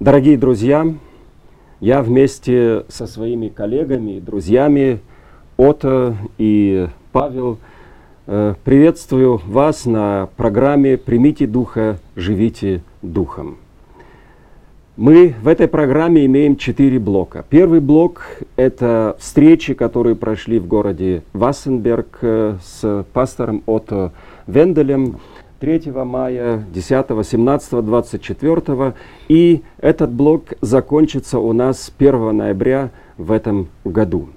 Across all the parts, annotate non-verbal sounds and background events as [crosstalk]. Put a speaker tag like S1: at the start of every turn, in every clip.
S1: Дорогие друзья, я вместе со своими коллегами и друзьями Ото и Павел э, приветствую вас на программе «Примите Духа, живите Духом». Мы в этой программе имеем четыре блока. Первый блок – это встречи, которые прошли в городе Вассенберг э, с пастором Отто Венделем 3 мая, 10, 17, 24. И этот блок закончится у нас 1 ноября в этом году.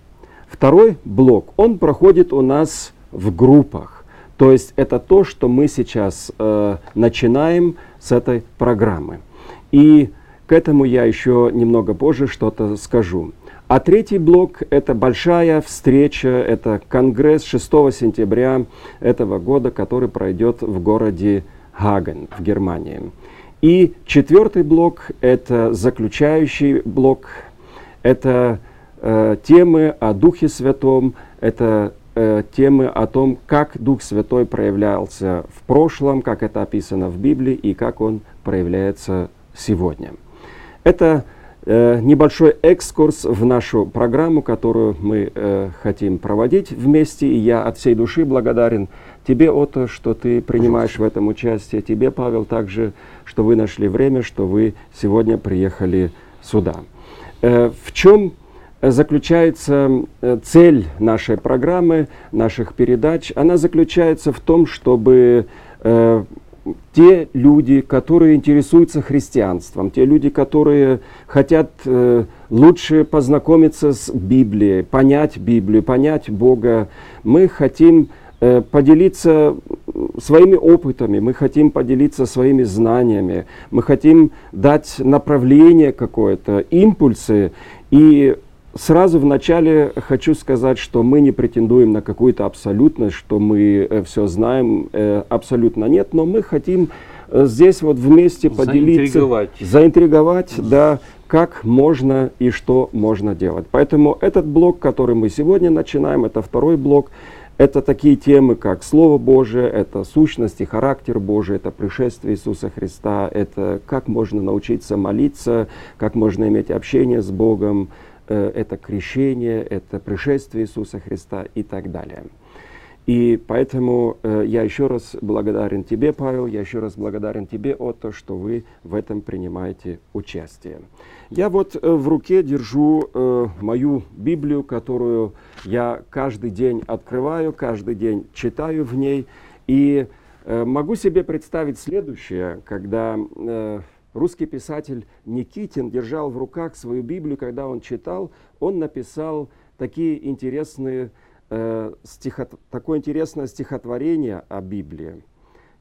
S1: Второй блок, он проходит у нас в группах. То есть это то, что мы сейчас э, начинаем с этой программы. И к этому я еще немного позже что-то скажу. А третий блок – это большая встреча, это конгресс 6 сентября этого года, который пройдет в городе Хаген в Германии. И четвертый блок – это заключающий блок, это э, темы о Духе Святом, это э, темы о том, как Дух Святой проявлялся в прошлом, как это описано в Библии и как он проявляется сегодня. Это небольшой экскурс в нашу программу, которую мы э, хотим проводить вместе. И я от всей души благодарен тебе, Ото, что ты принимаешь в этом участие. Тебе, Павел, также, что вы нашли время, что вы сегодня приехали сюда. Э, в чем заключается э, цель нашей программы, наших передач? Она заключается в том, чтобы э, те люди, которые интересуются христианством, те люди, которые хотят э, лучше познакомиться с Библией, понять Библию, понять Бога, мы хотим э, поделиться своими опытами, мы хотим поделиться своими знаниями, мы хотим дать направление какое-то, импульсы. И Сразу вначале хочу сказать, что мы не претендуем на какую-то абсолютность, что мы э, все знаем, э, абсолютно нет, но мы хотим э, здесь вот вместе поделиться, заинтриговать, заинтриговать да, как можно и что можно делать. Поэтому этот блок, который мы сегодня начинаем, это второй блок, это такие темы, как Слово Божие, это сущность и характер Божий, это пришествие Иисуса Христа, это как можно научиться молиться, как можно иметь общение с Богом, это крещение, это пришествие Иисуса Христа и так далее. И поэтому э, я еще раз благодарен тебе, Павел, я еще раз благодарен тебе, Отто, что вы в этом принимаете участие. Я вот э, в руке держу э, мою Библию, которую я каждый день открываю, каждый день читаю в ней. И э, могу себе представить следующее, когда э, Русский писатель Никитин держал в руках свою Библию, когда он читал, он написал такие интересные, э, стихот... такое интересное стихотворение о Библии.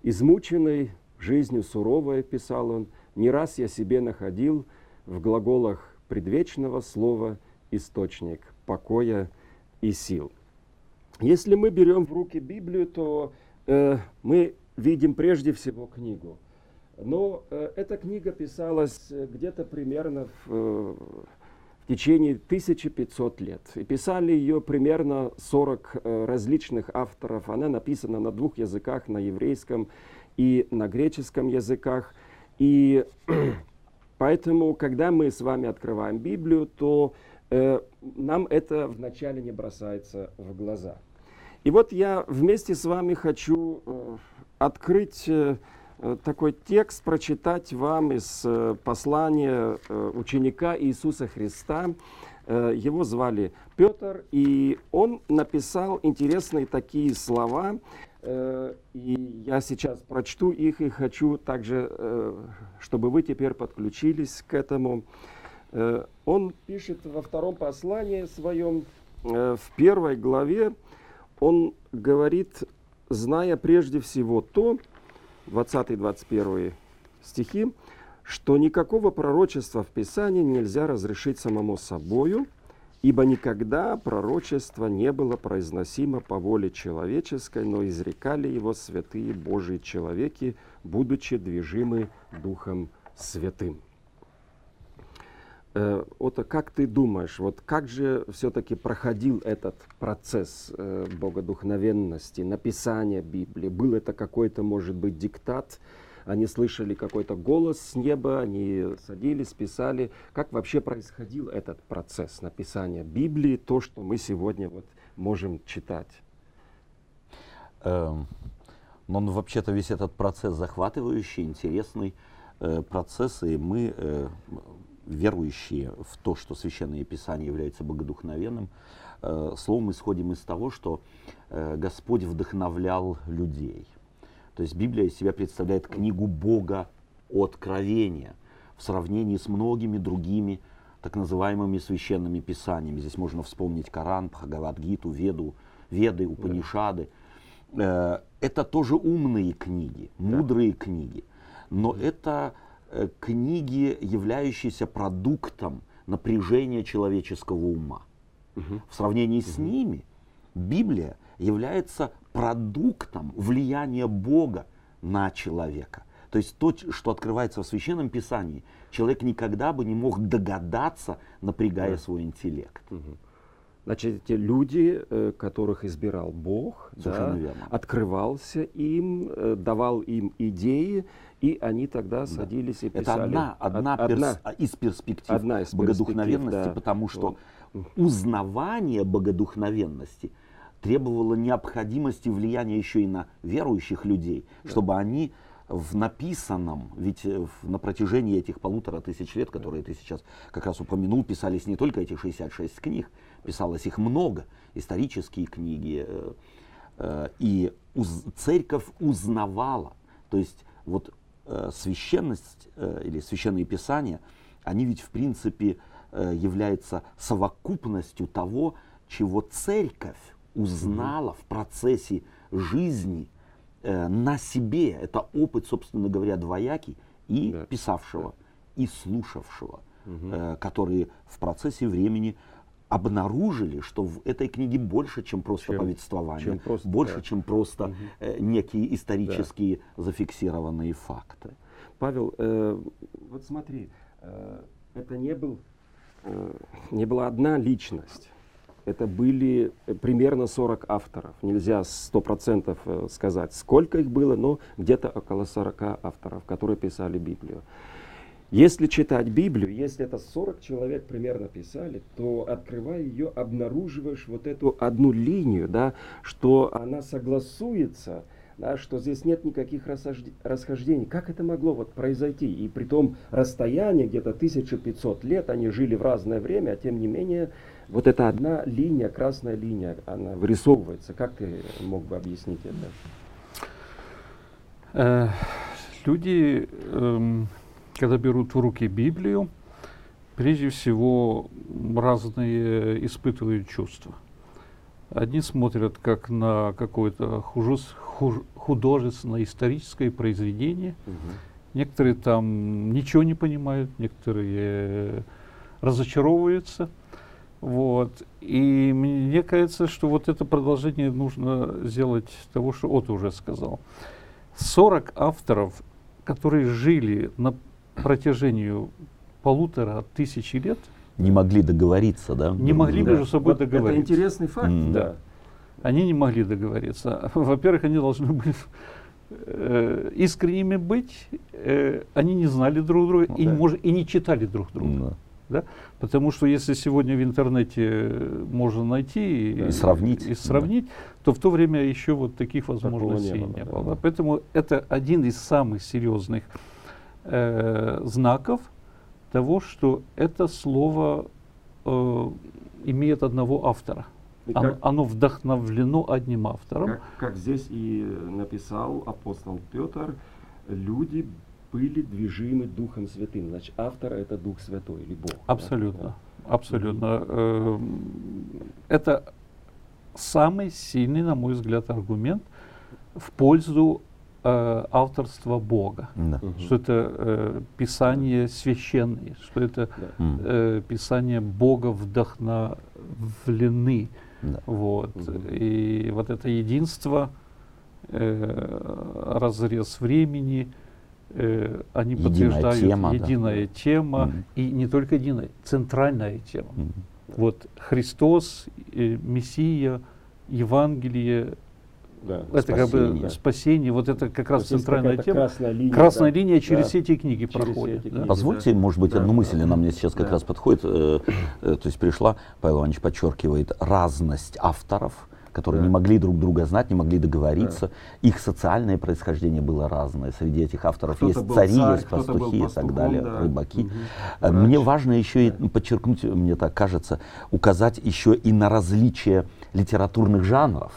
S1: «Измученный жизнью суровой», писал он, «не раз я себе находил в глаголах предвечного слова источник покоя и сил». Если мы берем в руки Библию, то э, мы видим прежде всего книгу – но э, эта книга писалась э, где-то примерно в, э, в течение 1500 лет. И писали ее примерно 40 э, различных авторов. Она написана на двух языках, на еврейском и на греческом языках. И [clears throat] поэтому, когда мы с вами открываем Библию, то нам это вначале не бросается в глаза. И вот я вместе с вами хочу открыть... такой текст прочитать вам из э, послания э, ученика Иисуса Христа. Его звали Петр, и он написал интересные такие слова, и я сейчас прочту их и хочу также, чтобы вы теперь подключились к этому. Он пишет во втором послании своем, в первой главе, он говорит, зная прежде всего то, 20-21 стихи, что никакого пророчества в Писании нельзя разрешить самому собою, ибо никогда пророчество не было произносимо по воле человеческой, но изрекали его святые Божьи человеки, будучи движимы Духом Святым. Э, Ота, как ты думаешь, вот как же все-таки проходил этот процесс э, богодухновенности, написания Библии? Был это какой-то, может быть, диктат они слышали какой-то голос с неба, они садились, писали. Как вообще происходил этот процесс написания Библии, то, что мы сегодня вот можем читать?
S2: Эм, ну, вообще-то весь этот процесс захватывающий, интересный э, процесс, и мы, э, верующие в то, что Священное Писание является богодухновенным, э, словом исходим из того, что э, Господь вдохновлял людей. То есть Библия из себя представляет книгу Бога откровения в сравнении с многими другими так называемыми священными писаниями. Здесь можно вспомнить Коран, Бхагавадгиту, Веду, Веды, Упанишады. Э, это тоже умные книги, мудрые да. книги, но это книги, являющиеся продуктом напряжения человеческого ума. Угу. В сравнении угу. с ними Библия является продуктом влияния Бога на человека. То есть то, что открывается в Священном Писании, человек никогда бы не мог догадаться, напрягая да. свой интеллект. Угу.
S1: Значит, эти люди, э, которых избирал Бог, да, открывался им, э, давал им идеи, и они тогда да. садились и писали.
S2: Это одна, одна, одна перс, из перспектив одна из богодухновенности, перспектив, да. потому что узнавание богодухновенности требовало необходимости влияния еще и на верующих людей, да. чтобы они в написанном, ведь э, на протяжении этих полутора тысяч лет, которые ты сейчас как раз упомянул, писались не только эти 66 книг, писалось их много, исторические книги, э, э, и церковь узнавала, то есть вот священность или священные писания, они ведь в принципе являются совокупностью того, чего церковь узнала в процессе жизни – э, на себе. Это опыт, собственно говоря, двоякий и да. писавшего, да. и слушавшего, угу. э, которые в процессе времени обнаружили, что в этой книге больше, чем просто чем, повествование, чем просто, больше, да. чем просто угу. э, некие исторические да. зафиксированные факты.
S1: Павел, э, вот смотри, э, это не был э, не была одна личность это были э, примерно 40 авторов. Нельзя 100% э, сказать, сколько их было, но где-то около 40 авторов, которые писали Библию. Если читать Библию, если это 40 человек примерно писали, то открывая ее, обнаруживаешь вот эту одну линию, да, что она согласуется да, что здесь нет никаких расхождений. Как это могло вот произойти? И при том расстояние где-то 1500 лет, они жили в разное время, а тем не менее вот эта одна линия, красная линия, она вырисовывается. Как ты мог бы объяснить это?
S3: Э, люди, эм, когда берут в руки Библию, прежде всего разные испытывают чувства. Одни смотрят как на какое-то художественное историческое произведение. Угу. Некоторые там ничего не понимают, некоторые разочаровываются. Вот. И мне кажется, что вот это продолжение нужно сделать того, что От уже сказал. 40 авторов, которые жили на протяжении полутора тысячи лет,
S2: не могли договориться, да?
S3: Не могли да. между собой вот договориться.
S1: Это интересный факт, mm. да.
S3: Они не могли договориться. [laughs] Во-первых, они должны были э, искренними быть, э, они не знали друг друга ну, и, да. не мож, и не читали друг друга. Mm. Да? Потому что если сегодня в интернете можно найти
S2: да, и, сравнить,
S3: и сравнить да. то в то время еще вот таких возможностей не было. Не было да. Поэтому это один из самых серьезных э, знаков того, что это слово э, имеет одного автора. Оно, оно вдохновлено одним автором.
S1: Как, как здесь и написал апостол Петр, люди были движимы Духом Святым. Значит, автор это Дух Святой или Бог.
S3: Абсолютно. Да? Абсолютно. Mm-hmm. Это самый сильный, на мой взгляд, аргумент в пользу э, авторства Бога, да. что это э, Писание священное, что это да. э, Писание Бога вдохновлены. Да. Вот. Угу. И вот это единство, э, разрез времени, э, они единая подтверждают тема, единая да. тема, угу. и не только единая, центральная тема. Угу. Вот Христос, э, Мессия, Евангелие, Да. Это спасение. как бы спасение, вот это как раз центральная тема. Красная линия, красная да. линия через да. эти книги через проходит. Эти
S2: книги, да? Позвольте, да. может быть, да. одну мысль, она мне сейчас как да. раз подходит. Э, э, то есть пришла, Павел Иванович подчеркивает разность авторов, которые да. не могли друг друга знать, не могли договориться. Да. Их социальное происхождение было разное. Среди этих авторов есть цари, царь, есть пастухи и так далее, да. рыбаки. Угу. Мне важно еще да. и подчеркнуть, мне так кажется, указать еще и на различия литературных жанров.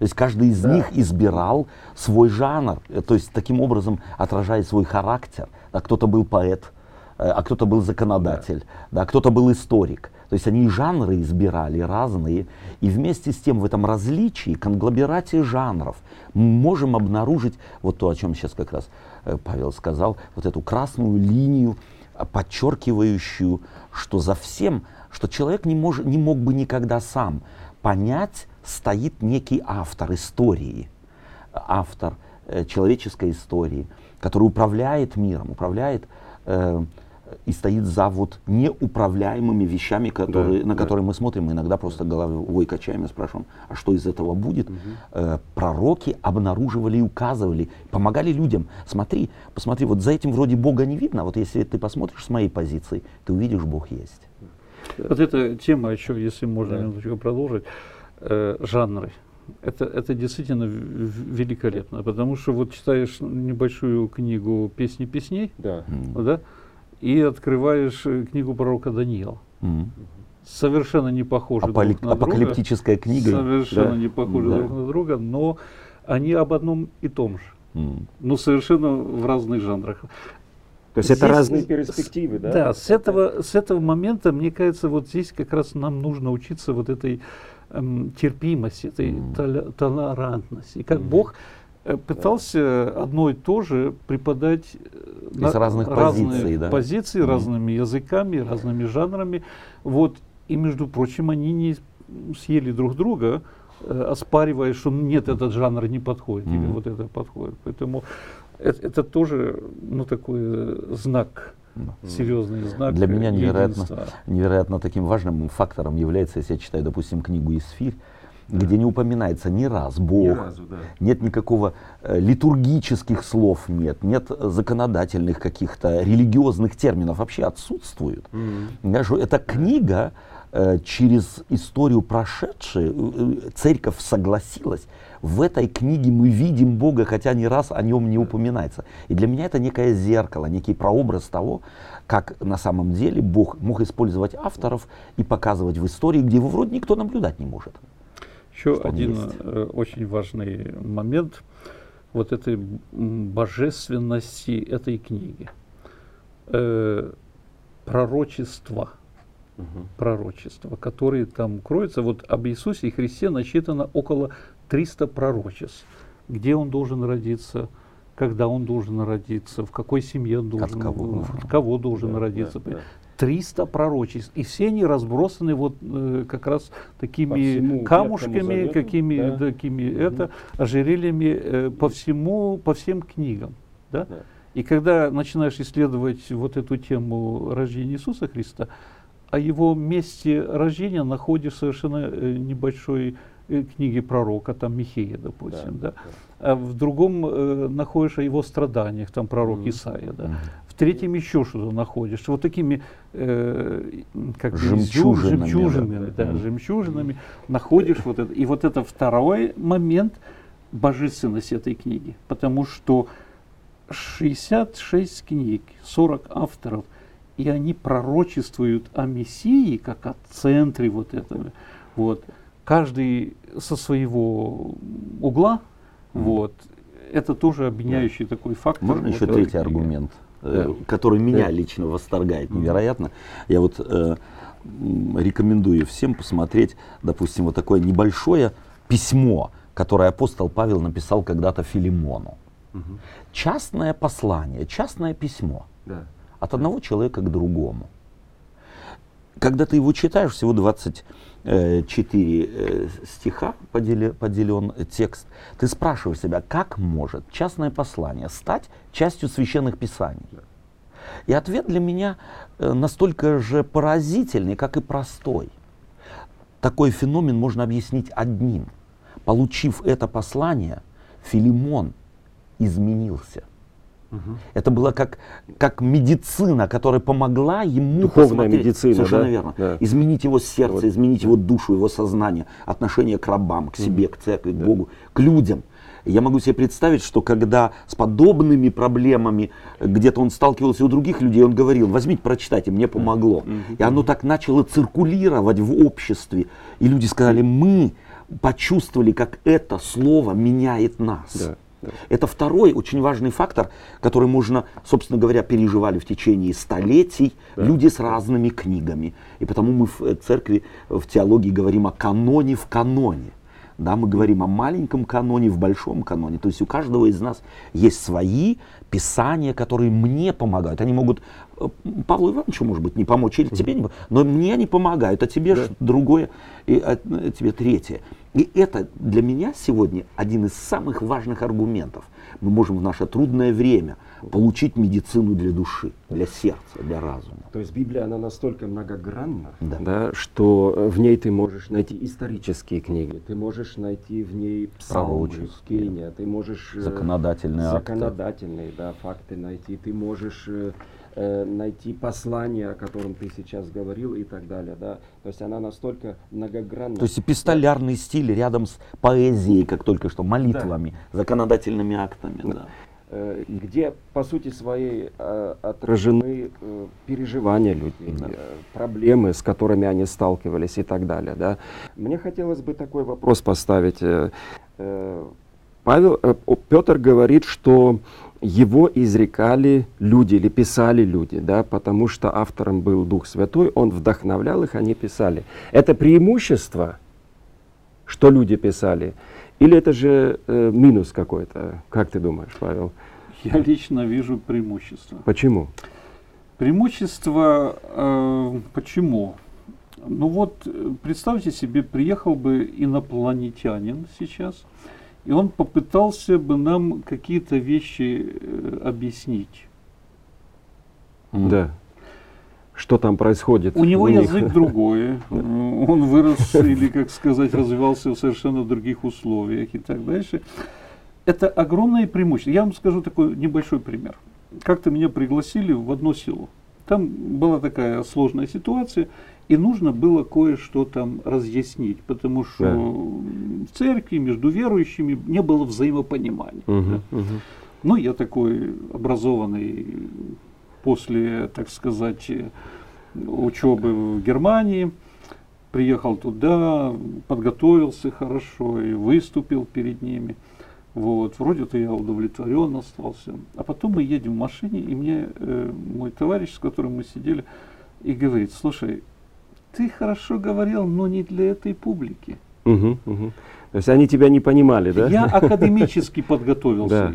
S2: То есть каждый из да. них избирал свой жанр, э, то есть таким образом отражая свой характер. Да, кто-то был поэт, э, а кто-то был законодатель, да. Да, кто-то был историк. То есть они жанры избирали разные. И вместе с тем в этом различии, конгломерате жанров, мы можем обнаружить вот то, о чем сейчас как раз э, Павел сказал, вот эту красную линию, подчеркивающую, что за всем, что человек не, мож, не мог бы никогда сам понять, стоит некий автор истории, автор э, человеческой истории, который управляет миром, управляет э, и стоит за вот неуправляемыми вещами, которые, да, на да. которые мы смотрим, иногда просто головой качаем и спрашиваем, а что из этого будет? Угу. Э, пророки обнаруживали и указывали, помогали людям. Смотри, посмотри, вот за этим вроде Бога не видно, вот если ты посмотришь с моей позиции, ты увидишь, Бог есть.
S3: Вот эта тема еще, если можно да. минуточку продолжить, э, жанры. Это, это действительно великолепно, потому что вот читаешь небольшую книгу «Песни песней», да. Да, и открываешь э, книгу пророка Даниила. Mm. Совершенно не похожи
S2: Апали-
S3: друг на
S2: друга. Апокалиптическая книга.
S3: Совершенно да. не похожи да. друг на друга, но они об одном и том же. Mm. Но совершенно в разных жанрах.
S1: То есть здесь, это разные перспективы, да?
S3: Да, с этого, с этого момента, мне кажется, вот здесь как раз нам нужно учиться вот этой эм, терпимости, этой mm. толерантности. И как mm. Бог э, пытался одно и то же преподать
S2: э, Из разных разные позиций, да?
S3: позиции, mm. разными языками, разными жанрами. Вот. И, между прочим, они не съели друг друга, э, оспаривая, что нет, этот жанр не подходит, mm. или вот это подходит. Поэтому это, это тоже ну, такой знак серьезный знак.
S2: Для меня невероятно, невероятно таким важным фактором является, если я читаю, допустим, книгу «Исфирь». Где не упоминается ни раз Бог, ни разу, да. нет никакого э, литургических слов, нет, нет законодательных каких-то религиозных терминов, вообще отсутствуют. Mm-hmm. Это книга э, через историю прошедшей, э, э, церковь согласилась в этой книге мы видим Бога, хотя ни раз о нем не упоминается. И для меня это некое зеркало, некий прообраз того, как на самом деле Бог мог использовать авторов и показывать в истории, где его вроде никто наблюдать не может.
S3: Еще один э, очень важный момент вот этой божественности этой книги. Э, пророчество угу. пророчества, которые там кроются. Вот об Иисусе и Христе насчитано около 300 пророчеств. Где он должен родиться, когда он должен родиться, в какой семье он должен, от кого, от кого должен да, родиться. Да, да. 300 пророчеств. И все они разбросаны вот э, как раз такими всему, камушками, какими, да. такими угу. это, ожерельями э, по всему, по всем книгам. Да? Да. И когда начинаешь исследовать вот эту тему рождения Иисуса Христа, о его месте рождения находишь совершенно э, небольшой книги пророка, там Михея, допустим, да, да. да. А в другом э, находишь о его страданиях, там пророк mm-hmm. Исаия, да. В третьем еще что-то находишь. Вот такими э, как жемчужинами, жемчужинами, да, да, mm-hmm. жемчужинами находишь вот это. И вот это второй момент божественности этой книги, потому что 66 книг, 40 авторов, и они пророчествуют о Мессии как о центре вот этого. Вот каждый со своего угла, mm. вот, это тоже объединяющий да. такой фактор.
S2: Можно вот еще третий книги. аргумент, э, да. который меня да. лично восторгает невероятно. Я вот э, рекомендую всем посмотреть, допустим, вот такое небольшое письмо, которое апостол Павел написал когда-то Филимону. Угу. Частное послание, частное письмо да. от одного человека к другому. Когда ты его читаешь, всего 20 Э, четыре э, стиха поделен, поделен текст, ты спрашиваешь себя, как может частное послание стать частью священных писаний? И ответ для меня э, настолько же поразительный, как и простой. Такой феномен можно объяснить одним. получив это послание, Филимон изменился. Угу. Это было как, как медицина, которая помогла ему
S1: Духовная медицина,
S2: Совершенно
S1: да?
S2: верно. Да. Изменить его сердце, вот. изменить его душу, его сознание, отношение к рабам, к себе, угу. к церкви, к да. Богу, к людям. Я могу себе представить, что когда с подобными проблемами где-то он сталкивался у других людей, он говорил, возьмите, прочитайте, мне помогло. И оно так начало циркулировать в обществе. И люди сказали, мы почувствовали, как это слово меняет нас. Да. Это второй очень важный фактор, который можно, собственно говоря, переживали в течение столетий да. люди с разными книгами. И потому мы в церкви, в теологии говорим о каноне в каноне. Да, мы говорим о маленьком каноне, в большом каноне. То есть у каждого из нас есть свои писания, которые мне помогают. Они могут э, Павлу Ивановичу, может быть, не помочь, или тебе не но мне они помогают, а тебе да. другое, и а, тебе третье. И это для меня сегодня один из самых важных аргументов. Мы можем в наше трудное время получить медицину для души, для сердца, для разума.
S1: То есть Библия, она настолько многогранна, да. Да, что в ней ты можешь найти исторические книги, ты можешь найти в ней псалмы, пения, ты можешь...
S2: Э, законодательные,
S1: законодательные акты. Да, факты найти, ты можешь э, найти послание, о котором ты сейчас говорил и так далее, да. То есть она настолько многогранна.
S2: То есть эпистолярный стиль рядом с поэзией, как только что, молитвами, да. законодательными актами, да.
S1: Э, где по сути своей э, отражены э, переживания людей, да. проблемы, с которыми они сталкивались и так далее. Да. Мне хотелось бы такой вопрос поставить. Павел, Петр говорит, что его изрекали люди или писали люди, да, потому что автором был Дух Святой, он вдохновлял их, они писали. Это преимущество, что люди писали, или это же э, минус какой-то? Как ты думаешь, Павел?
S3: Я лично вижу преимущество.
S1: Почему?
S3: Преимущество э, почему? Ну вот, представьте себе, приехал бы инопланетянин сейчас, и он попытался бы нам какие-то вещи э, объяснить.
S1: Да что там происходит.
S3: У него у язык них. другой, [laughs] он вырос или, как сказать, развивался в совершенно других условиях и так дальше. Это огромное преимущество. Я вам скажу такой небольшой пример. Как-то меня пригласили в одно село. Там была такая сложная ситуация, и нужно было кое-что там разъяснить, потому что да. в церкви между верующими не было взаимопонимания. Угу, да. угу. Ну, я такой образованный после, так сказать, учебы в Германии, приехал туда, подготовился хорошо и выступил перед ними. Вот, вроде-то я удовлетворен остался. А потом мы едем в машине, и мне э, мой товарищ, с которым мы сидели, и говорит, слушай, ты хорошо говорил, но не для этой публики.
S1: Угу, угу. То есть они тебя не понимали, да?
S3: Я [laughs] академически я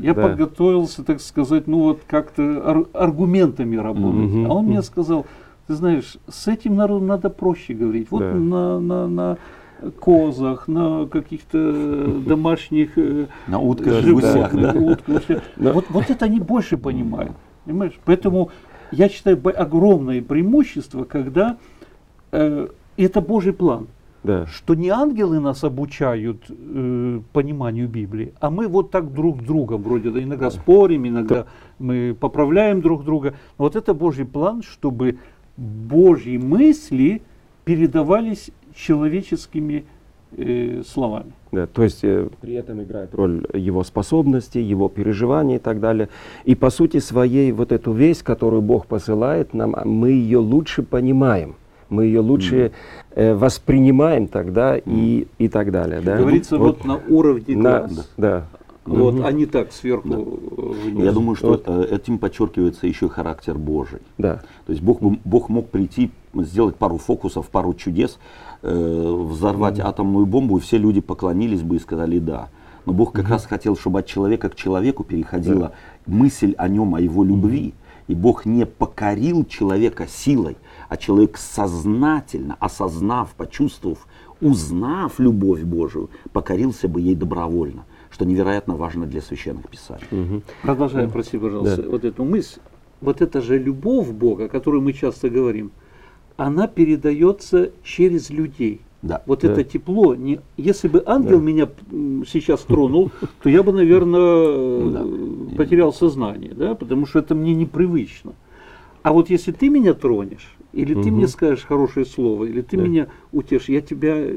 S3: я подготовился, так сказать, ну вот как-то аргументами работать. А он мне сказал, ты знаешь, с этим народом надо проще говорить. Вот на, на, на козах, на каких-то [laughs] домашних э,
S2: на утках, гусях, да.
S3: утках. [laughs] Вот, вот это они больше понимают. Понимаешь? Поэтому я считаю огромное преимущество, когда э, это Божий план да. что не ангелы нас обучают э, пониманию Библии, а мы вот так друг с другом вроде да, иногда спорим, иногда да. мы поправляем друг друга. Но вот это Божий план, чтобы Божьи мысли передавались человеческими э, словами.
S1: Да, то есть э, при этом играет роль его способности, его переживания и так далее. И по сути своей вот эту весть, которую Бог посылает нам, мы ее лучше понимаем мы ее лучше э, воспринимаем тогда и, и так далее. Да?
S3: Говорится, вот, вот на уровне
S1: на. Да.
S3: Вот, угу. а не так сверху да.
S2: вниз. Я думаю, что вот. Э, этим подчеркивается еще характер Божий. Да. То есть Бог, Бог мог прийти, сделать пару фокусов, пару чудес, э, взорвать угу. атомную бомбу, и все люди поклонились бы и сказали «да». Но Бог как угу. раз хотел, чтобы от человека к человеку переходила да. мысль о нем, о его любви. Угу. И Бог не покорил человека силой, а человек сознательно, осознав, почувствовав, узнав любовь Божию, покорился бы ей добровольно, что невероятно важно для священных писаний.
S3: Угу. Продолжаем, прости, пожалуйста, да. вот эту мысль. Вот эта же любовь Бога, о которой мы часто говорим, она передается через людей. Да. Вот да. это тепло. Не, если бы ангел да. меня сейчас тронул, [laughs] то я бы, наверное, да. потерял сознание, да, потому что это мне непривычно. А вот если ты меня тронешь, или угу. ты мне скажешь хорошее слово, или ты да. меня утешишь, я тебя, э,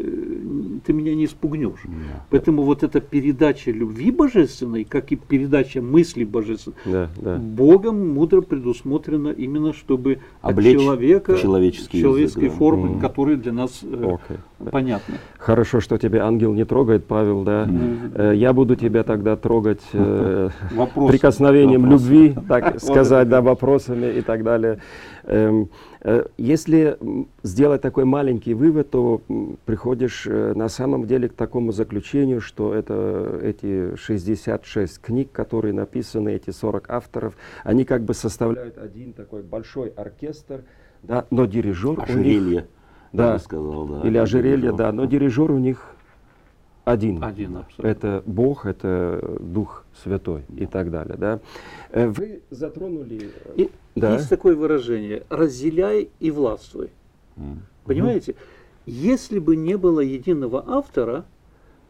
S3: ты меня не испугнешь. Да. Поэтому вот эта передача любви божественной, как и передача мысли божественной, да, да. Богом мудро предусмотрена именно, чтобы Облечь от человека человеческие человеческие язык, формы, да. которые для нас okay. э, понятны.
S1: Хорошо, что тебя ангел не трогает, Павел, да. Mm. Я буду тебя тогда трогать э, прикосновением Вопрос. любви, [laughs] так сказать, да, вопросами и так далее. Эм, Э, если сделать такой маленький вывод, то приходишь э, на самом деле к такому заключению, что это эти 66 книг, которые написаны, эти 40 авторов, они как бы составляют один такой большой оркестр, да, но дирижер ожерелье, у них... Да, сказал, да. Или ожерелье, да, но дирижер у них один. Один, абсолютно. Это Бог, это Дух Святой и так далее. Да? Э, вы затронули...
S3: И да. Есть такое выражение «разделяй и властвуй». Mm. Понимаете? Если бы не было единого автора,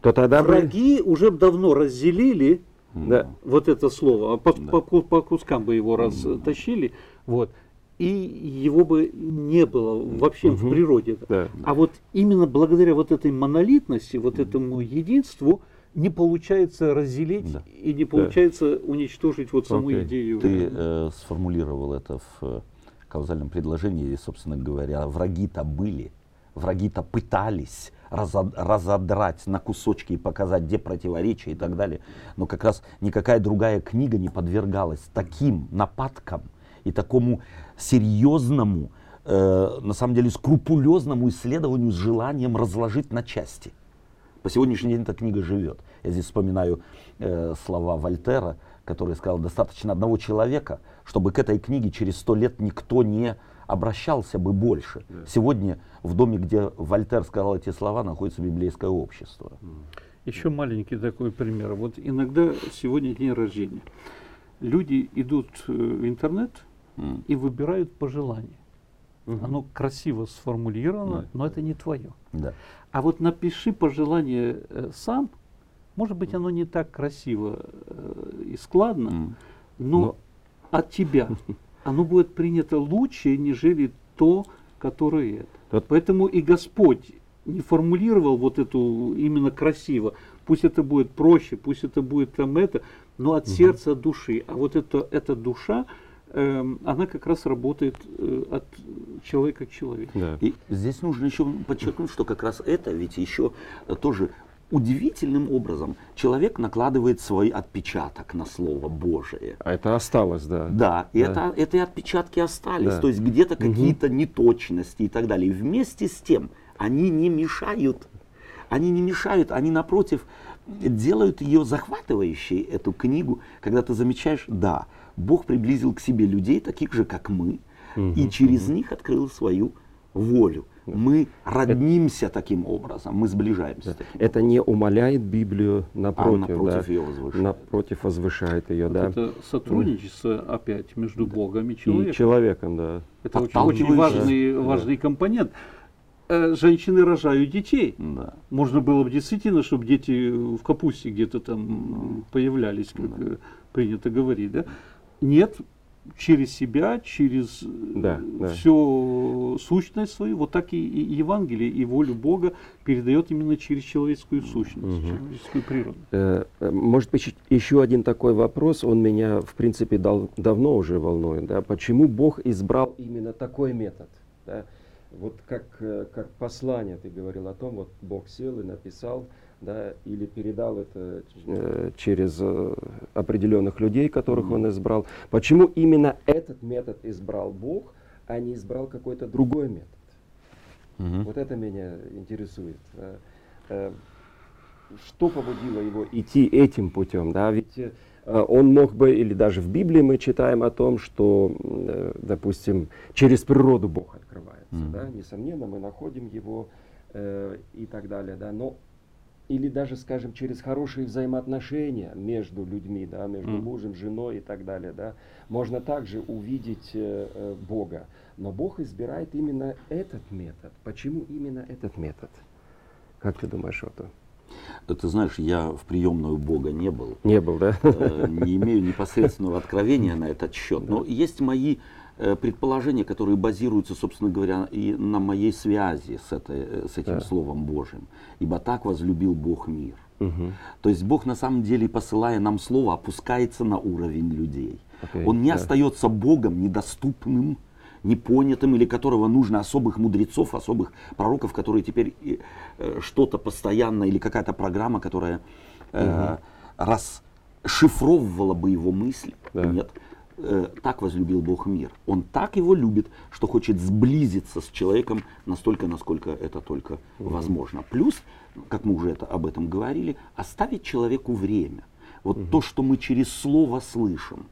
S3: то тогда враги бы... уже давно разделили да. вот это слово, а по, да. по, по кускам бы его растащили, вот, и его бы не было вообще угу. в природе. Да. А вот именно благодаря вот этой монолитности, вот этому единству, не получается разделить да. и не получается да. уничтожить вот саму okay. идею.
S2: Ты э, сформулировал это в э, каузальном предложении, и, собственно говоря, враги-то были, враги-то пытались разодрать на кусочки и показать, где противоречия и так далее. Но как раз никакая другая книга не подвергалась таким нападкам и такому серьезному, э, на самом деле скрупулезному исследованию с желанием разложить на части. По сегодняшний день эта книга живет. Я здесь вспоминаю э, слова Вольтера, который сказал, достаточно одного человека, чтобы к этой книге через сто лет никто не обращался бы больше. Да. Сегодня в доме, где Вольтер сказал эти слова, находится библейское общество.
S3: Еще маленький такой пример. Вот иногда сегодня день рождения. Люди идут э, в интернет mm. и выбирают пожелание. Угу. Оно красиво сформулировано, да. но это не твое. Да. А вот напиши пожелание э, сам, может быть, оно не так красиво э, и складно, mm. но, но от тебя [laughs] оно будет принято лучше, нежели то, которое это. Тот... Поэтому и Господь не формулировал вот эту именно красиво. Пусть это будет проще, пусть это будет там это, но от угу. сердца, от души. А вот это, эта душа, Эм, она как раз работает э, от человека к человеку.
S2: Да. И здесь нужно еще подчеркнуть, что как раз это ведь еще тоже удивительным образом человек накладывает свой отпечаток на Слово Божие.
S1: А это осталось, да.
S2: Да, и да. Это, это отпечатки остались, да. то есть где-то угу. какие-то неточности и так далее. И вместе с тем они не мешают, они не мешают, они напротив делают ее захватывающей, эту книгу, когда ты замечаешь, да, Бог приблизил к себе людей, таких же, как мы, угу, и через угу. них открыл свою волю. Мы роднимся это, таким образом, мы сближаемся. Да.
S1: Таким это образом. не умаляет Библию, напротив, а напротив да, ее возвышает. Напротив возвышает ее, вот да.
S3: Это сотрудничество mm. опять между Богом и человеком.
S1: И человеком, да.
S3: Это очень, очень важный, да. важный компонент. Э, женщины рожают детей. Да. Можно было бы действительно, чтобы дети в капусте где-то там появлялись, как да. принято говорить, да? Нет, через себя, через да, да. всю сущность свою, вот так и, и Евангелие, и волю Бога передает именно через человеческую сущность, угу. человеческую природу.
S1: Э, может быть, еще один такой вопрос, он меня, в принципе, дал, давно уже волнует. Да? Почему Бог избрал именно такой метод? Да? Вот как, э, как послание ты говорил о том, вот Бог сел и написал, да, или передал это э, через э, определенных людей, которых mm-hmm. он избрал. Почему именно этот метод избрал Бог, а не избрал какой-то другой метод? Mm-hmm. Вот это меня интересует. Э, что побудило его идти этим путем? Да? Ведь он мог бы, или даже в Библии мы читаем о том, что, допустим, через природу Бог открывается. Mm-hmm. Да? Несомненно, мы находим его и так далее. Да? Но или даже, скажем, через хорошие взаимоотношения между людьми, да, между mm. мужем, женой и так далее, да, можно также увидеть э, э, Бога. Но Бог избирает именно этот метод. Почему именно этот метод? Как ты думаешь, вот
S2: ты знаешь, я в приемную Бога не был.
S1: Не был, да?
S2: Э, не имею непосредственного откровения на этот счет. Но есть мои предположения, которые базируются, собственно говоря, и на моей связи с, этой, э, с этим да. Словом Божьим. Ибо так возлюбил Бог мир. Угу. То есть Бог на самом деле, посылая нам Слово, опускается на уровень людей. Okay, Он не да. остается Богом недоступным, непонятым, или которого нужно особых мудрецов, особых пророков, которые теперь э, что-то постоянно, или какая-то программа, которая э, угу. расшифровывала бы его мысли. Да. Нет. Э, так возлюбил Бог мир. Он так его любит, что хочет сблизиться с человеком настолько, насколько это только угу. возможно. Плюс, как мы уже это, об этом говорили, оставить человеку время. Вот угу. то, что мы через слово слышим,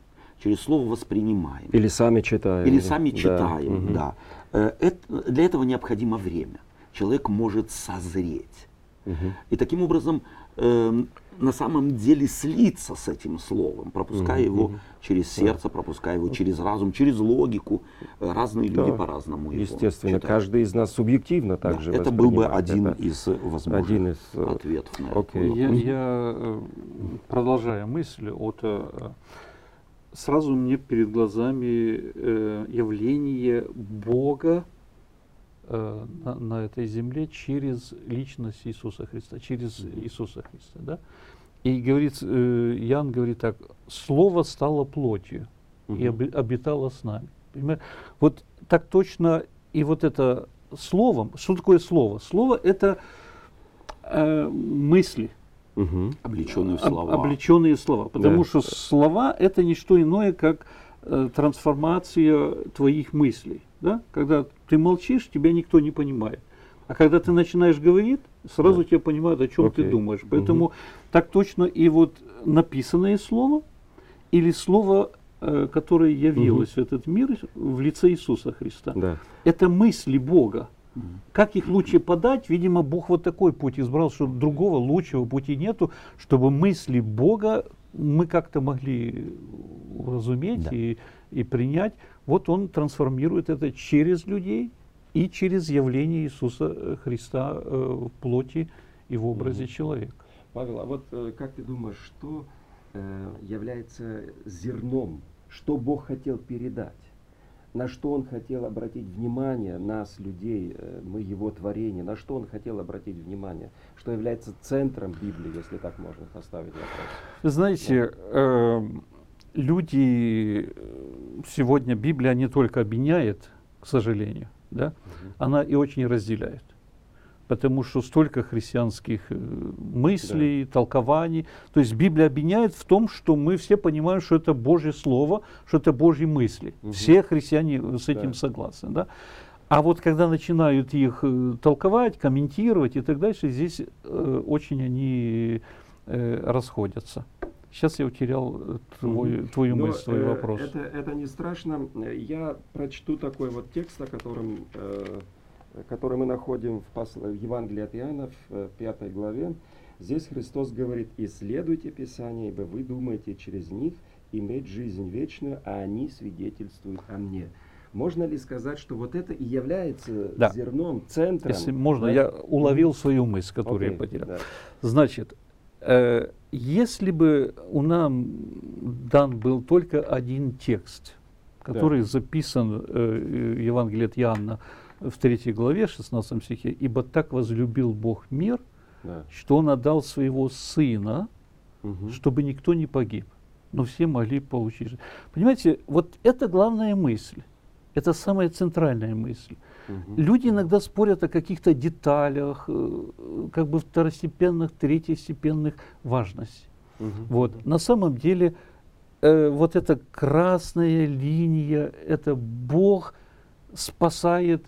S2: через слово воспринимаем.
S1: Или сами читаем.
S2: Или сами читаем, да. да. Э, это, для этого необходимо время. Человек может созреть. Угу. И таким образом э, на самом деле слиться с этим словом, пропуская угу, его через сердце, пропуская его через разум, через логику. Э, разные да. люди по-разному
S1: его Естественно, читают. каждый из нас субъективно также
S2: да, Это был бы один это из возможных один из, ответов на
S3: okay. это. Я, я продолжая мысль от сразу мне перед глазами э, явление Бога э, на, на этой земле через личность Иисуса Христа, через Иисуса Христа, да? И говорит, э, Ян говорит так, Слово стало плотью угу. и обитало с нами. Понимаете? Вот так точно и вот это словом, что такое слово? Слово это э, мысли,
S2: Угу. Облеченные слова.
S3: Об, облеченные слова. Потому да. что слова это не что иное, как э, трансформация твоих мыслей. Да? Когда ты молчишь, тебя никто не понимает. А когда ты начинаешь говорить, сразу да. тебя понимают, о чем okay. ты думаешь. Поэтому угу. так точно и вот написанное слово или слово, э, которое явилось угу. в этот мир в лице Иисуса Христа, да. это мысли Бога. Как их лучше подать? Видимо, Бог вот такой путь избрал, что другого лучшего пути нету, чтобы мысли Бога мы как-то могли разуметь да. и, и принять. Вот Он трансформирует это через людей и через явление Иисуса Христа э, в плоти и в образе угу. человека.
S1: Павел, а вот э, как ты думаешь, что э, является зерном, что Бог хотел передать? На что он хотел обратить внимание нас, людей, э, мы его творение, на что он хотел обратить внимание, что является центром Библии, если так можно поставить вопрос.
S3: Вы знаете, э, люди сегодня Библия не только объединяет, к сожалению, да, угу. она и очень разделяет потому что столько христианских э, мыслей, да. толкований. То есть Библия объединяет в том, что мы все понимаем, что это Божье Слово, что это Божьи мысли. Угу. Все христиане с этим да. согласны. Да? А вот когда начинают их э, толковать, комментировать и так дальше, здесь э, очень они э, расходятся. Сейчас я утерял э, твой, твою мысль, твой э, вопрос.
S1: Это, это не страшно. Я прочту такой вот текст, о котором э, который мы находим в, посл... в Евангелии от Иоанна в э, пятой главе, здесь Христос говорит, «Исследуйте Писание, ибо вы думаете через них иметь жизнь вечную, а они свидетельствуют о мне». Можно ли сказать, что вот это и является да. зерном, центром?
S3: Если можно, да? я уловил свою мысль, которую okay, я потерял. Да. Значит, э, если бы у нам дан был только один текст, который да. записан э, Евангелие от Иоанна, в третьей главе, 16 стихе, «Ибо так возлюбил Бог мир, да. что Он отдал Своего Сына, угу. чтобы никто не погиб, но все могли получить жизнь». Понимаете, вот это главная мысль, это самая центральная мысль. Угу. Люди иногда спорят о каких-то деталях, э, как бы второстепенных, третьестепенных важностей. Угу. Вот. На самом деле, э, вот эта красная линия, это Бог спасает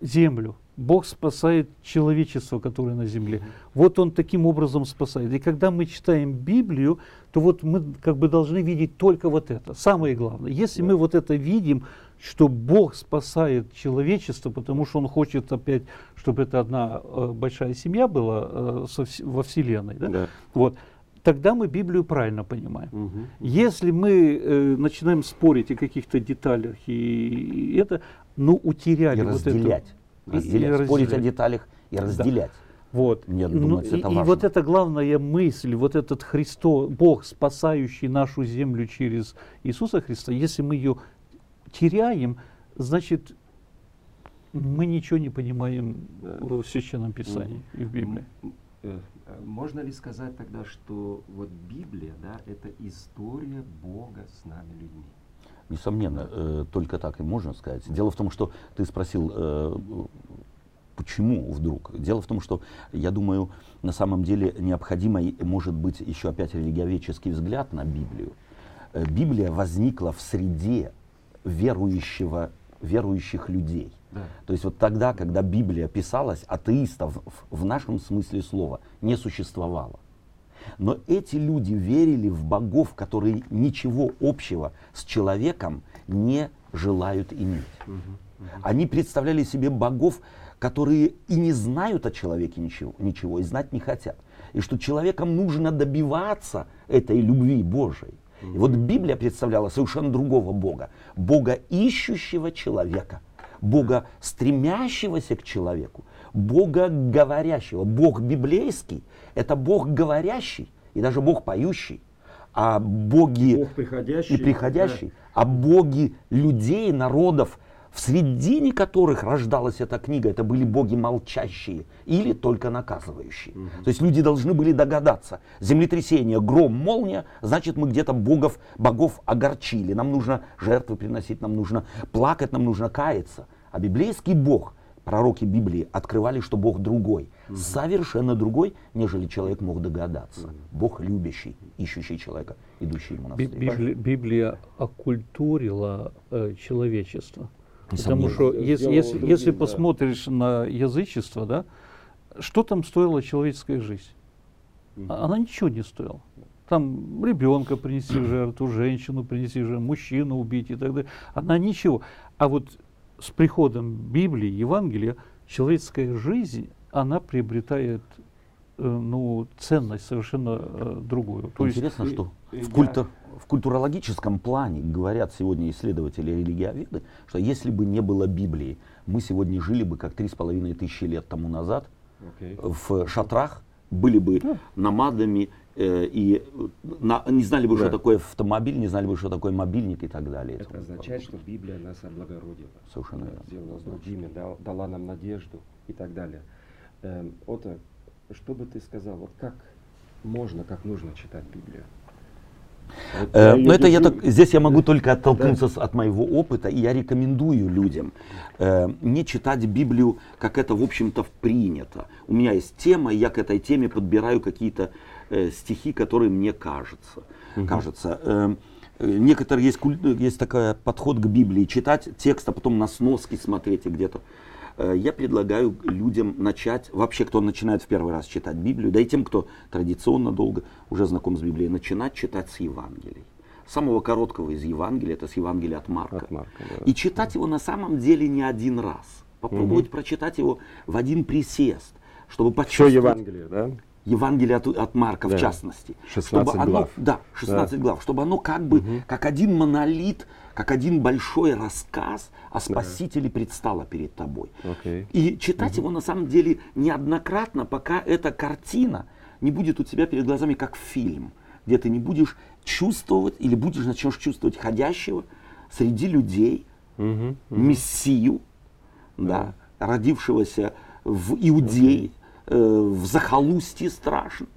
S3: землю. Бог спасает человечество, которое на земле. Вот Он таким образом спасает. И когда мы читаем Библию, то вот мы как бы должны видеть только вот это. Самое главное. Если мы вот это видим, что Бог спасает человечество, потому что Он хочет опять, чтобы это одна э, большая семья была э, со, во Вселенной, да? Да. Вот, тогда мы Библию правильно понимаем. Угу. Если мы э, начинаем спорить о каких-то деталях и, и это, ну, утеряли и
S2: вот разделять, это. Разделять, и, и спорить разделять. о деталях и разделять.
S3: Вот. Нет, ну, думать, и, это важно. и вот эта главная мысль, вот этот Христос, Бог, спасающий нашу землю через Иисуса Христа, если мы ее теряем, значит, мы ничего не понимаем в Священном Писании и в Библии.
S1: Э, можно ли сказать тогда, что вот Библия, да, это история Бога с нами людьми?
S2: Несомненно, э, только так и можно сказать. Дело в том, что ты спросил, э, почему вдруг. Дело в том, что, я думаю, на самом деле необходимо, может быть, еще опять религиоведческий взгляд на Библию. Э, Библия возникла в среде верующего, верующих людей. Да. То есть вот тогда, когда Библия писалась, атеистов в нашем смысле слова не существовало. Но эти люди верили в богов, которые ничего общего с человеком не желают иметь. Они представляли себе богов, которые и не знают о человеке ничего, ничего, и знать не хотят. И что человеком нужно добиваться этой любви Божией. И вот Библия представляла совершенно другого Бога. Бога ищущего человека. Бога стремящегося к человеку. Бога говорящего. Бог библейский – это Бог говорящий и даже Бог поющий. А боги
S1: Бог приходящий,
S2: и приходящий, да. а боги людей, народов, в середине которых рождалась эта книга, это были боги молчащие или только наказывающие. Угу. То есть люди должны были догадаться, землетрясение, гром, молния, значит мы где-то богов, богов огорчили. Нам нужно жертвы приносить, нам нужно плакать, нам нужно каяться. А библейский бог, пророки Библии открывали, что бог другой, угу. совершенно другой, нежели человек мог догадаться. Угу. Бог любящий, ищущий человека, идущий ему навстречу.
S3: Библия, Библия оккультурила э, человечество. Потому что если, если, другим, если да. посмотришь на язычество, да, что там стоила человеческая жизнь? Угу. Она ничего не стоила. Там ребенка принести в жертву, женщину принести в жертву, мужчину убить и так далее. Она ничего. А вот с приходом Библии, Евангелия, человеческая жизнь, она приобретает э, ну, ценность совершенно э, другую.
S2: То Интересно, есть, что и, в, культа, в культурологическом плане говорят сегодня исследователи религиоведы, что если бы не было Библии, мы сегодня жили бы как три с половиной тысячи лет тому назад okay. в шатрах, были бы yeah. намадами э, и на, не знали бы, yeah. что такое автомобиль, не знали бы, что такое мобильник и так далее.
S1: Это означает, что Библия нас облагородила.
S2: Совершенно верно.
S1: Сделала с другими, дала, дала нам надежду и так далее. Эм, Ота, что бы ты сказал, вот как можно, как нужно читать Библию?
S2: Э, но это я так, здесь я могу только оттолкнуться да. от моего опыта, и я рекомендую людям э, не читать Библию, как это, в общем-то, принято. У меня есть тема, и я к этой теме подбираю какие-то э, стихи, которые мне кажутся. Угу. кажется. Э, некоторые есть, есть такой подход к Библии, читать текст, а потом на сноски смотреть и где-то Э, я предлагаю людям начать, вообще кто начинает в первый раз читать Библию, да и тем, кто традиционно долго уже знаком с Библией, начинать читать с Евангелий. Самого короткого из Евангелия, это с Евангелия от Марка. От Марка да. И читать его на самом деле не один раз. Попробовать угу. прочитать его в один присест, чтобы почувствовать...
S1: Что Евангелие, да?
S2: Евангелие от, от Марка да. в частности.
S1: 16 чтобы
S2: глав.
S1: Оно,
S2: да, 16 да. глав. Чтобы оно как бы, угу. как один монолит как один большой рассказ о Спасителе предстало перед тобой.
S1: Okay.
S2: И читать его на самом деле неоднократно, пока эта картина не будет у тебя перед глазами как фильм, где ты не будешь чувствовать или будешь начнешь чувствовать ходящего среди людей uh-huh, uh-huh. мессию, да, родившегося в Иудее, okay. э, в захолустье страшно,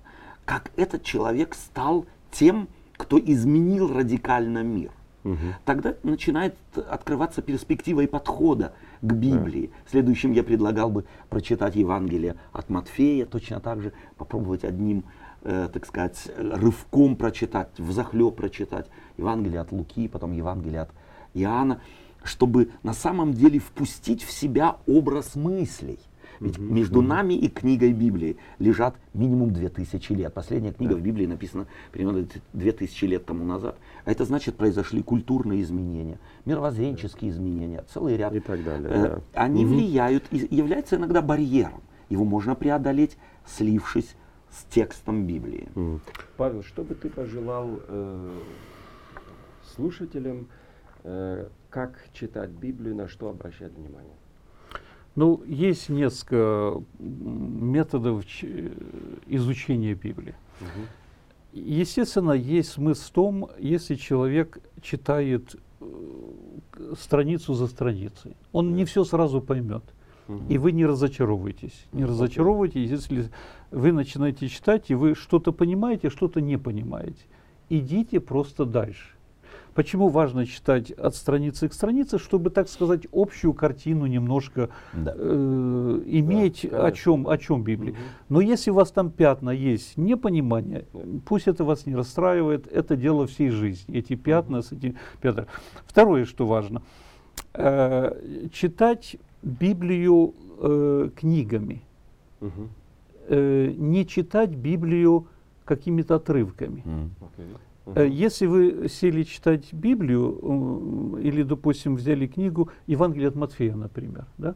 S2: как этот человек стал тем, кто изменил радикально мир. Угу. Тогда начинает открываться перспектива и подхода к Библии. Да. Следующим я предлагал бы прочитать Евангелие от Матфея, точно так же попробовать одним, э, так сказать, рывком прочитать, взахлеб прочитать Евангелие от Луки, потом Евангелие от Иоанна, чтобы на самом деле впустить в себя образ мыслей. Ведь угу, между угу. нами и книгой Библии лежат минимум 2000 лет. Последняя книга да. в Библии написана примерно 2000 лет тому назад. А это значит, произошли культурные изменения, мировоззренческие да. изменения, целый ряд.
S1: И так далее. Э, да.
S2: Они угу. влияют и являются иногда барьером. Его можно преодолеть, слившись с текстом Библии.
S1: Mm. Павел, что бы ты пожелал э, слушателям, э, как читать Библию, на что обращать внимание?
S3: Ну, есть несколько методов изучения Библии. Угу. Естественно, есть смысл в том, если человек читает э, страницу за страницей. Он не все сразу поймет. И вы не разочаровываетесь. Не разочаровывайтесь, если вы начинаете читать, и вы что-то понимаете, что-то не понимаете. Идите просто дальше. Почему важно читать от страницы к странице, чтобы, так сказать, общую картину немножко да. э, иметь да, о чем, о чем Библия. Угу. Но если у вас там пятна есть непонимание, пусть это вас не расстраивает, это дело всей жизни. Эти пятна угу. с этими пятна. Второе, что важно, э, читать Библию э, книгами, угу. э, не читать Библию какими-то отрывками. Mm. Okay. Uh-huh. Если вы сели читать Библию э, или, допустим, взяли книгу Евангелие от Матфея, например, да,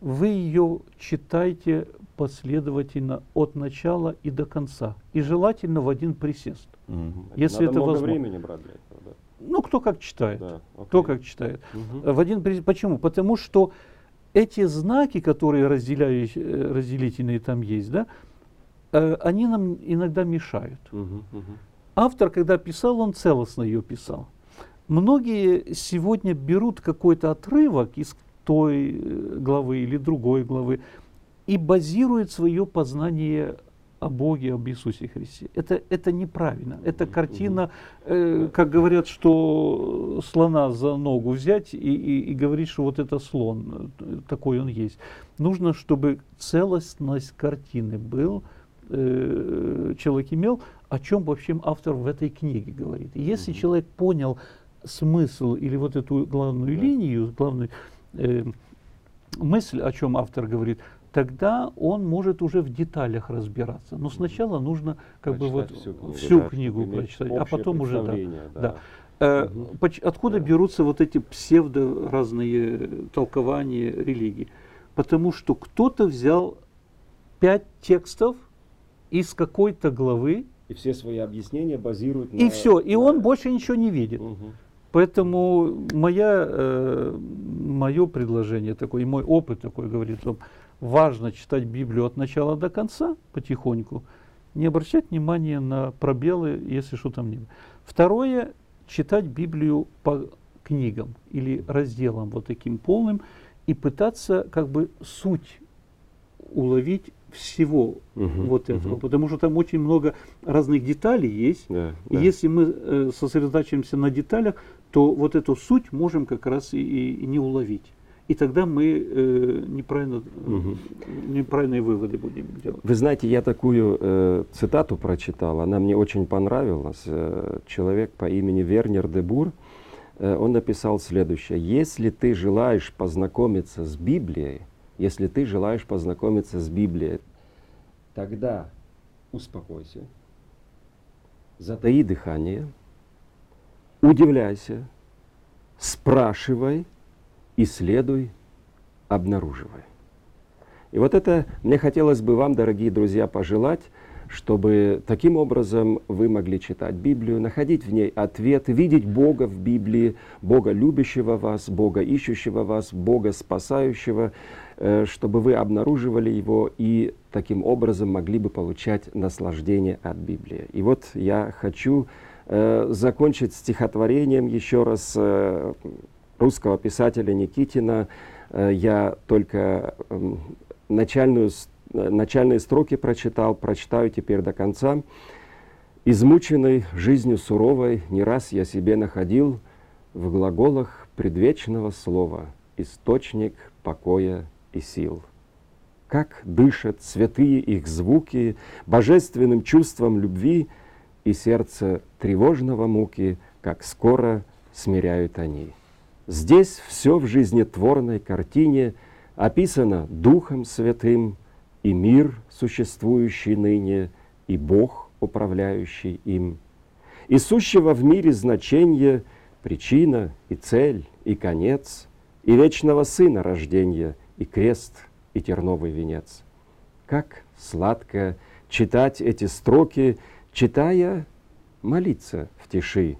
S3: вы ее читайте последовательно от начала и до конца. И желательно в один присест.
S1: Угу. Если Надо это много возможно. времени брать для этого, да?
S3: Ну, кто как читает. Да, кто как читает. Угу. В один присест. Почему? Потому что эти знаки, которые разделительные там есть, да, они нам иногда мешают. Угу, угу автор, когда писал, он целостно ее писал. Многие сегодня берут какой-то отрывок из той э, главы или другой главы и базируют свое познание о Боге, об Иисусе Христе. Это, это неправильно. Это картина, э, как говорят, что слона за ногу взять и, и, и говорить, что вот это слон, э, такой он есть. Нужно, чтобы целостность картины был, э, человек имел, о чем вообще автор в этой книге говорит. И если угу. человек понял смысл или вот эту главную да. линию, главную э, мысль, о чем автор говорит, тогда он может уже в деталях разбираться. Но сначала нужно как бы вот всю книгу, всю да, книгу прочитать, а потом уже да. да. да. Э, угу. Откуда да. берутся вот эти псевдо разные толкования религии? Потому что кто-то взял пять текстов из какой-то главы
S1: и все свои объяснения базируют
S3: на... И все, и на... он больше ничего не видит. Угу. Поэтому моя, э, мое предложение такое, и мой опыт такой говорит, что важно читать Библию от начала до конца потихоньку, не обращать внимания на пробелы, если что там не Второе, читать Библию по книгам или разделам вот таким полным и пытаться как бы суть уловить всего угу, вот этого, угу. потому что там очень много разных деталей есть. Да, и да. если мы э, сосредотачиваемся на деталях, то вот эту суть можем как раз и, и не уловить. И тогда мы э, неправильно, угу. неправильные выводы будем делать.
S1: Вы знаете, я такую э, цитату прочитал, она мне очень понравилась. Э, человек по имени Вернер де Бур, э, он написал следующее. Если ты желаешь познакомиться с Библией, если ты желаешь познакомиться с Библией, тогда успокойся, затаи дыхание, удивляйся, спрашивай, исследуй, обнаруживай. И вот это мне хотелось бы вам, дорогие друзья, пожелать, чтобы таким образом вы могли читать Библию, находить в ней ответ, видеть Бога в Библии, Бога любящего вас, Бога ищущего вас, Бога спасающего, Э, чтобы вы обнаруживали его и таким образом могли бы получать наслаждение от Библии. И вот я хочу э, закончить стихотворением еще раз э, русского писателя Никитина. Я только э, начальную, начальные строки прочитал, прочитаю теперь до конца. Измученный жизнью суровой не раз я себе находил в глаголах предвечного слова источник покоя и сил. Как дышат святые их звуки божественным чувством любви и сердце тревожного муки, как скоро смиряют они. Здесь все в жизнетворной картине описано Духом Святым, и мир, существующий ныне, и Бог, управляющий им. И сущего в мире значение, причина и цель, и конец, и вечного Сына рождения – и крест, и терновый венец. Как сладко читать эти строки, читая, молиться в тиши,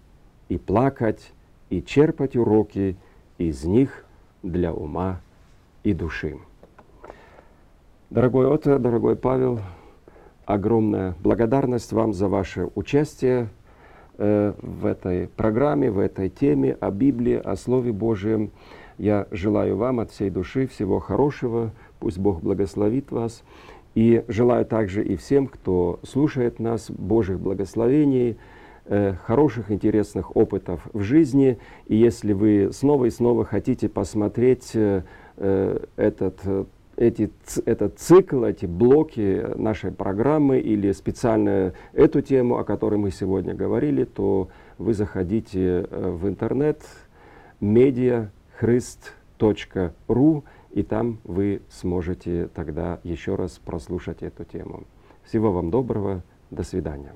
S1: и плакать, и черпать уроки из них для ума и души. Дорогой Отто, дорогой Павел, огромная благодарность вам за ваше участие э, в этой программе, в этой теме о Библии, о Слове Божьем. Я желаю вам от всей души всего хорошего, пусть Бог благословит вас. И желаю также и всем, кто слушает нас, Божьих благословений, э, хороших, интересных опытов в жизни. И если вы снова и снова хотите посмотреть э, э этот э, эти, этот цикл, эти блоки нашей программы или специально эту тему, о которой мы сегодня говорили, то вы заходите э, в интернет mediachrist.ru и там вы сможете тогда еще раз прослушать эту тему. Всего вам доброго, до свидания.